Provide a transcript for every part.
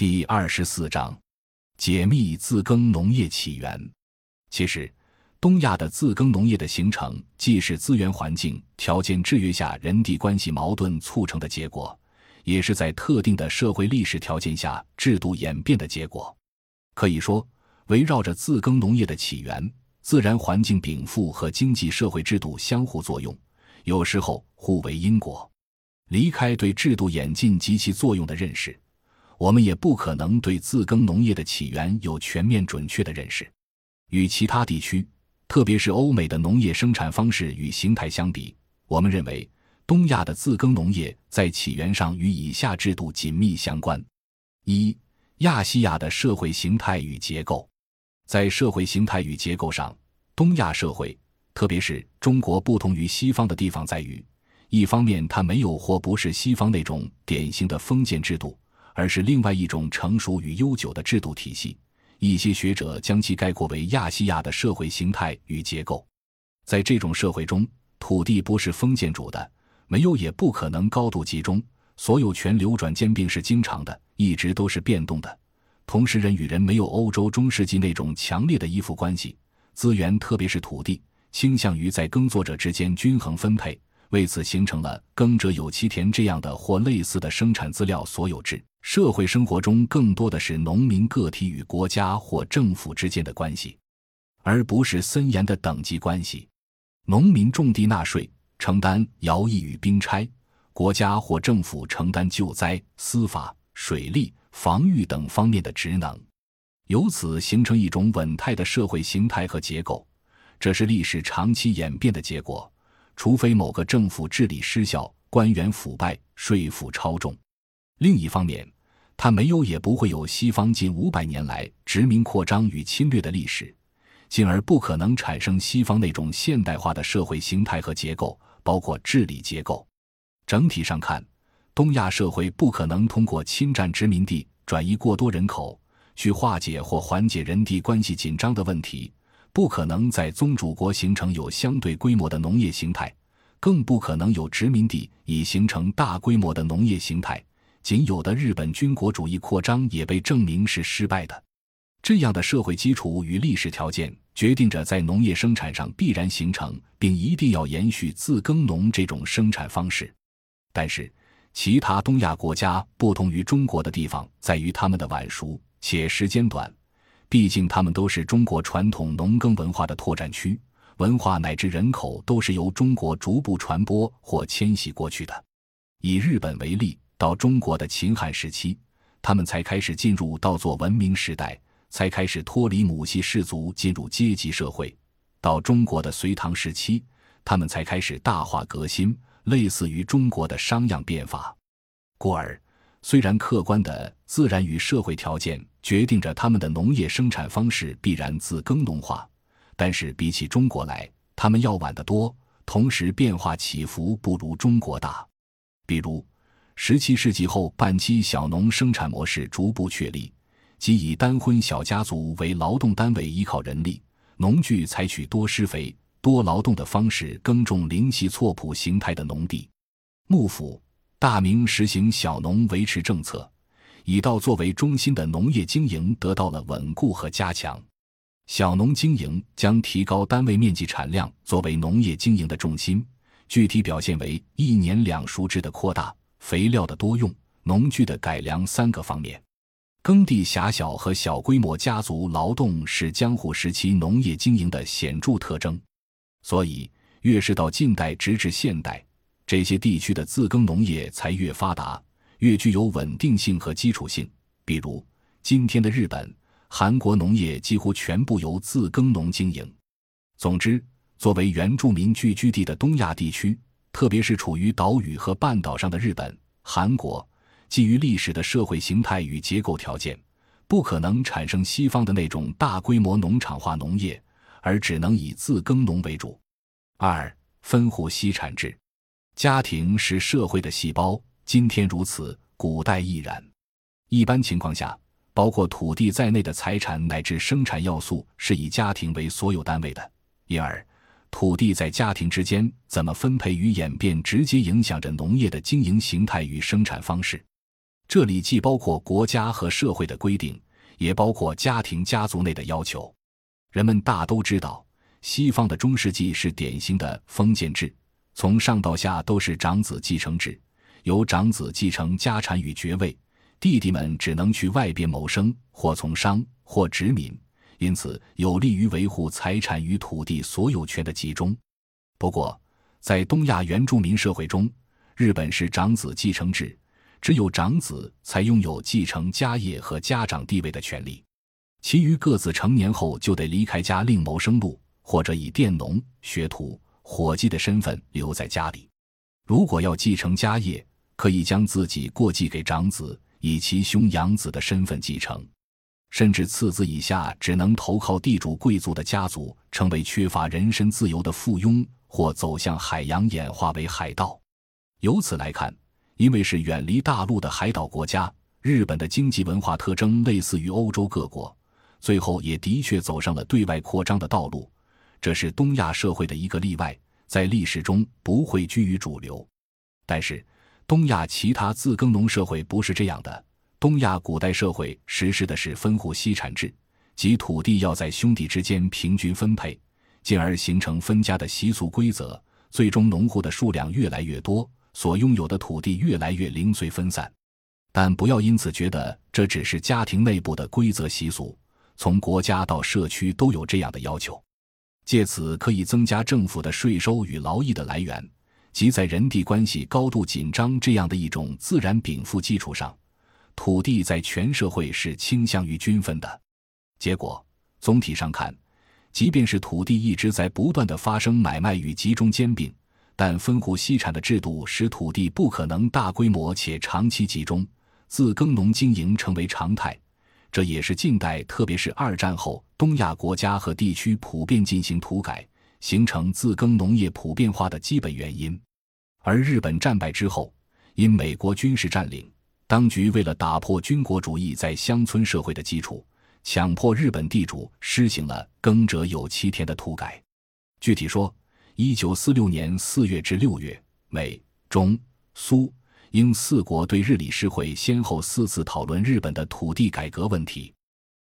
第二十四章，解密自耕农业起源。其实，东亚的自耕农业的形成，既是资源环境条件制约下人地关系矛盾促成的结果，也是在特定的社会历史条件下制度演变的结果。可以说，围绕着自耕农业的起源，自然环境禀赋和经济社会制度相互作用，有时候互为因果。离开对制度演进及其作用的认识。我们也不可能对自耕农业的起源有全面准确的认识。与其他地区，特别是欧美的农业生产方式与形态相比，我们认为东亚的自耕农业在起源上与以下制度紧密相关：一、亚细亚的社会形态与结构。在社会形态与结构上，东亚社会，特别是中国，不同于西方的地方在于，一方面它没有或不是西方那种典型的封建制度。而是另外一种成熟与悠久的制度体系。一些学者将其概括为亚细亚的社会形态与结构。在这种社会中，土地不是封建主的，没有也不可能高度集中，所有权流转兼并是经常的，一直都是变动的。同时，人与人没有欧洲中世纪那种强烈的依附关系，资源特别是土地倾向于在耕作者之间均衡分配，为此形成了“耕者有其田”这样的或类似的生产资料所有制。社会生活中更多的是农民个体与国家或政府之间的关系，而不是森严的等级关系。农民种地纳税，承担徭役与兵差；国家或政府承担救灾、司法、水利、防御等方面的职能，由此形成一种稳态的社会形态和结构。这是历史长期演变的结果，除非某个政府治理失效、官员腐败、税负超重。另一方面，它没有也不会有西方近五百年来殖民扩张与侵略的历史，进而不可能产生西方那种现代化的社会形态和结构，包括治理结构。整体上看，东亚社会不可能通过侵占殖民地、转移过多人口去化解或缓解人地关系紧张的问题，不可能在宗主国形成有相对规模的农业形态，更不可能有殖民地以形成大规模的农业形态。仅有的日本军国主义扩张也被证明是失败的。这样的社会基础与历史条件决定着在农业生产上必然形成，并一定要延续自耕农这种生产方式。但是，其他东亚国家不同于中国的地方在于他们的晚熟且时间短。毕竟，他们都是中国传统农耕文化的拓展区，文化乃至人口都是由中国逐步传播或迁徙过去的。以日本为例。到中国的秦汉时期，他们才开始进入稻作文明时代，才开始脱离母系氏族，进入阶级社会。到中国的隋唐时期，他们才开始大化革新，类似于中国的商鞅变法。故而，虽然客观的自然与社会条件决定着他们的农业生产方式必然自耕农化，但是比起中国来，他们要晚得多，同时变化起伏不如中国大。比如。十七世纪后半期，小农生产模式逐步确立，即以单婚小家族为劳动单位，依靠人力农具，采取多施肥、多劳动的方式耕种零系错圃形态的农地。幕府、大明实行小农维持政策，以稻作为中心的农业经营得到了稳固和加强。小农经营将提高单位面积产量作为农业经营的重心，具体表现为一年两熟制的扩大。肥料的多用、农具的改良三个方面，耕地狭小和小规模家族劳动是江户时期农业经营的显著特征。所以，越是到近代直至现代，这些地区的自耕农业才越发达，越具有稳定性和基础性。比如，今天的日本、韩国农业几乎全部由自耕农经营。总之，作为原住民聚居地的东亚地区。特别是处于岛屿和半岛上的日本、韩国，基于历史的社会形态与结构条件，不可能产生西方的那种大规模农场化农业，而只能以自耕农为主。二、分户析产制，家庭是社会的细胞，今天如此，古代亦然。一般情况下，包括土地在内的财产乃至生产要素是以家庭为所有单位的，因而。土地在家庭之间怎么分配与演变，直接影响着农业的经营形态与生产方式。这里既包括国家和社会的规定，也包括家庭家族内的要求。人们大都知道，西方的中世纪是典型的封建制，从上到下都是长子继承制，由长子继承家产与爵位，弟弟们只能去外边谋生，或从商，或殖民，因此有利于维护财产与土地所有权的集中。不过，在东亚原住民社会中，日本是长子继承制，只有长子才拥有继承家业和家长地位的权利，其余各自成年后就得离开家另谋生路，或者以佃农、学徒、伙计的身份留在家里。如果要继承家业，可以将自己过继给长子，以其兄养子的身份继承，甚至次子以下只能投靠地主贵族的家族，成为缺乏人身自由的附庸，或走向海洋演化为海盗。由此来看，因为是远离大陆的海岛国家，日本的经济文化特征类似于欧洲各国，最后也的确走上了对外扩张的道路。这是东亚社会的一个例外，在历史中不会居于主流。但是，东亚其他自耕农社会不是这样的。东亚古代社会实施的是分户析产制，即土地要在兄弟之间平均分配，进而形成分家的习俗规则。最终，农户的数量越来越多。所拥有的土地越来越零碎分散，但不要因此觉得这只是家庭内部的规则习俗。从国家到社区都有这样的要求，借此可以增加政府的税收与劳役的来源。即在人地关系高度紧张这样的一种自然禀赋基础上，土地在全社会是倾向于均分的。结果总体上看，即便是土地一直在不断的发生买卖与集中兼并。但分户析产的制度使土地不可能大规模且长期集中，自耕农经营成为常态。这也是近代，特别是二战后，东亚国家和地区普遍进行土改，形成自耕农业普遍化的基本原因。而日本战败之后，因美国军事占领，当局为了打破军国主义在乡村社会的基础，强迫日本地主施行了“耕者有其田”的土改。具体说，一九四六年四月至六月，美、中、苏、英四国对日理事会先后四次讨论日本的土地改革问题，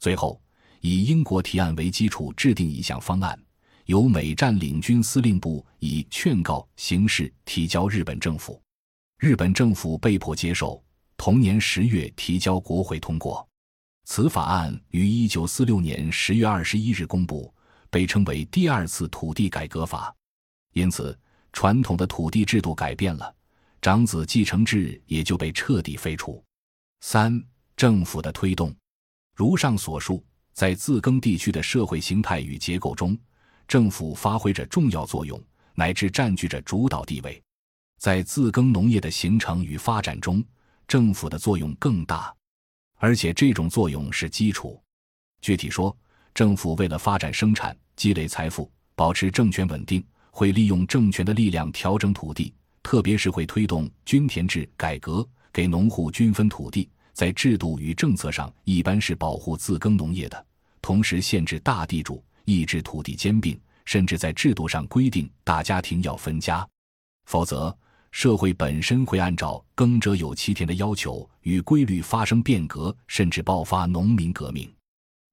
最后以英国提案为基础制定一项方案，由美占领军司令部以劝告形式提交日本政府，日本政府被迫接受。同年十月提交国会通过，此法案于一九四六年十月二十一日公布，被称为第二次土地改革法。因此，传统的土地制度改变了，长子继承制也就被彻底废除。三、政府的推动，如上所述，在自耕地区的社会形态与结构中，政府发挥着重要作用，乃至占据着主导地位。在自耕农业的形成与发展中，政府的作用更大，而且这种作用是基础。具体说，政府为了发展生产、积累财富、保持政权稳定。会利用政权的力量调整土地，特别是会推动均田制改革，给农户均分土地。在制度与政策上，一般是保护自耕农业的，同时限制大地主，抑制土地兼并，甚至在制度上规定大家庭要分家。否则，社会本身会按照“耕者有其田”的要求与规律发生变革，甚至爆发农民革命。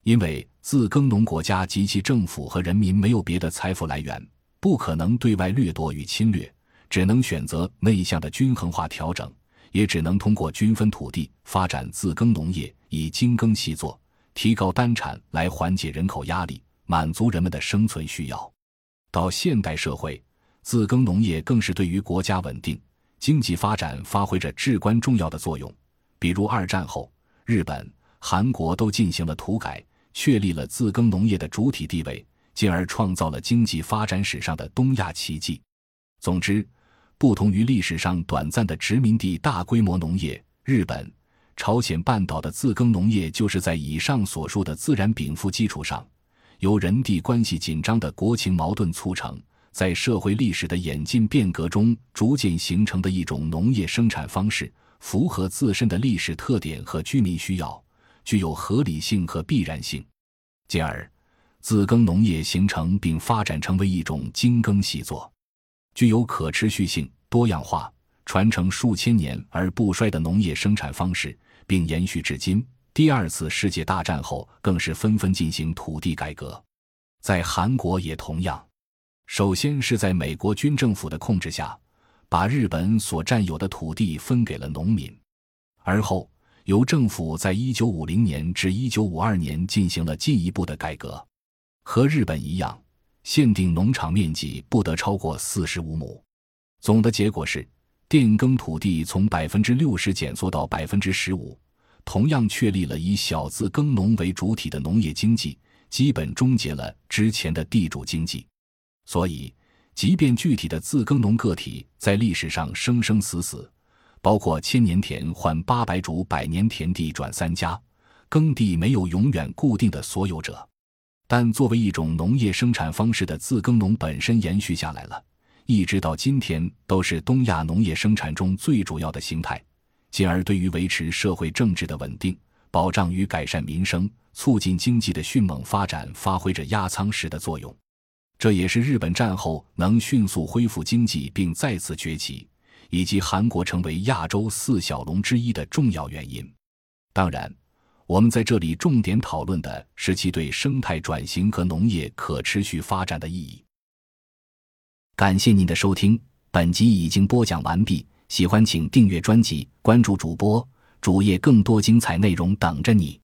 因为自耕农国家及其政府和人民没有别的财富来源。不可能对外掠夺与侵略，只能选择内向的均衡化调整，也只能通过均分土地、发展自耕农业，以精耕细作、提高单产来缓解人口压力，满足人们的生存需要。到现代社会，自耕农业更是对于国家稳定、经济发展发挥着至关重要的作用。比如二战后，日本、韩国都进行了土改，确立了自耕农业的主体地位。进而创造了经济发展史上的东亚奇迹。总之，不同于历史上短暂的殖民地大规模农业，日本、朝鲜半岛的自耕农业就是在以上所述的自然禀赋基础上，由人地关系紧张的国情矛盾促成，在社会历史的演进变革中逐渐形成的一种农业生产方式，符合自身的历史特点和居民需要，具有合理性和必然性，进而。自耕农业形成并发展成为一种精耕细作、具有可持续性、多样化、传承数千年而不衰的农业生产方式，并延续至今。第二次世界大战后，更是纷纷进行土地改革。在韩国也同样，首先是在美国军政府的控制下，把日本所占有的土地分给了农民，而后由政府在一九五零年至一九五二年进行了进一步的改革。和日本一样，限定农场面积不得超过四十五亩。总的结果是，电耕土地从百分之六十减缩到百分之十五，同样确立了以小字耕农为主体的农业经济，基本终结了之前的地主经济。所以，即便具体的自耕农个体在历史上生生死死，包括千年田换八百主，百年田地转三家，耕地没有永远固定的所有者。但作为一种农业生产方式的自耕农本身延续下来了，一直到今天都是东亚农业生产中最主要的形态，进而对于维持社会政治的稳定、保障与改善民生、促进经济的迅猛发展发挥着压舱石的作用。这也是日本战后能迅速恢复经济并再次崛起，以及韩国成为亚洲四小龙之一的重要原因。当然。我们在这里重点讨论的是其对生态转型和农业可持续发展的意义。感谢您的收听，本集已经播讲完毕。喜欢请订阅专辑，关注主播主页，更多精彩内容等着你。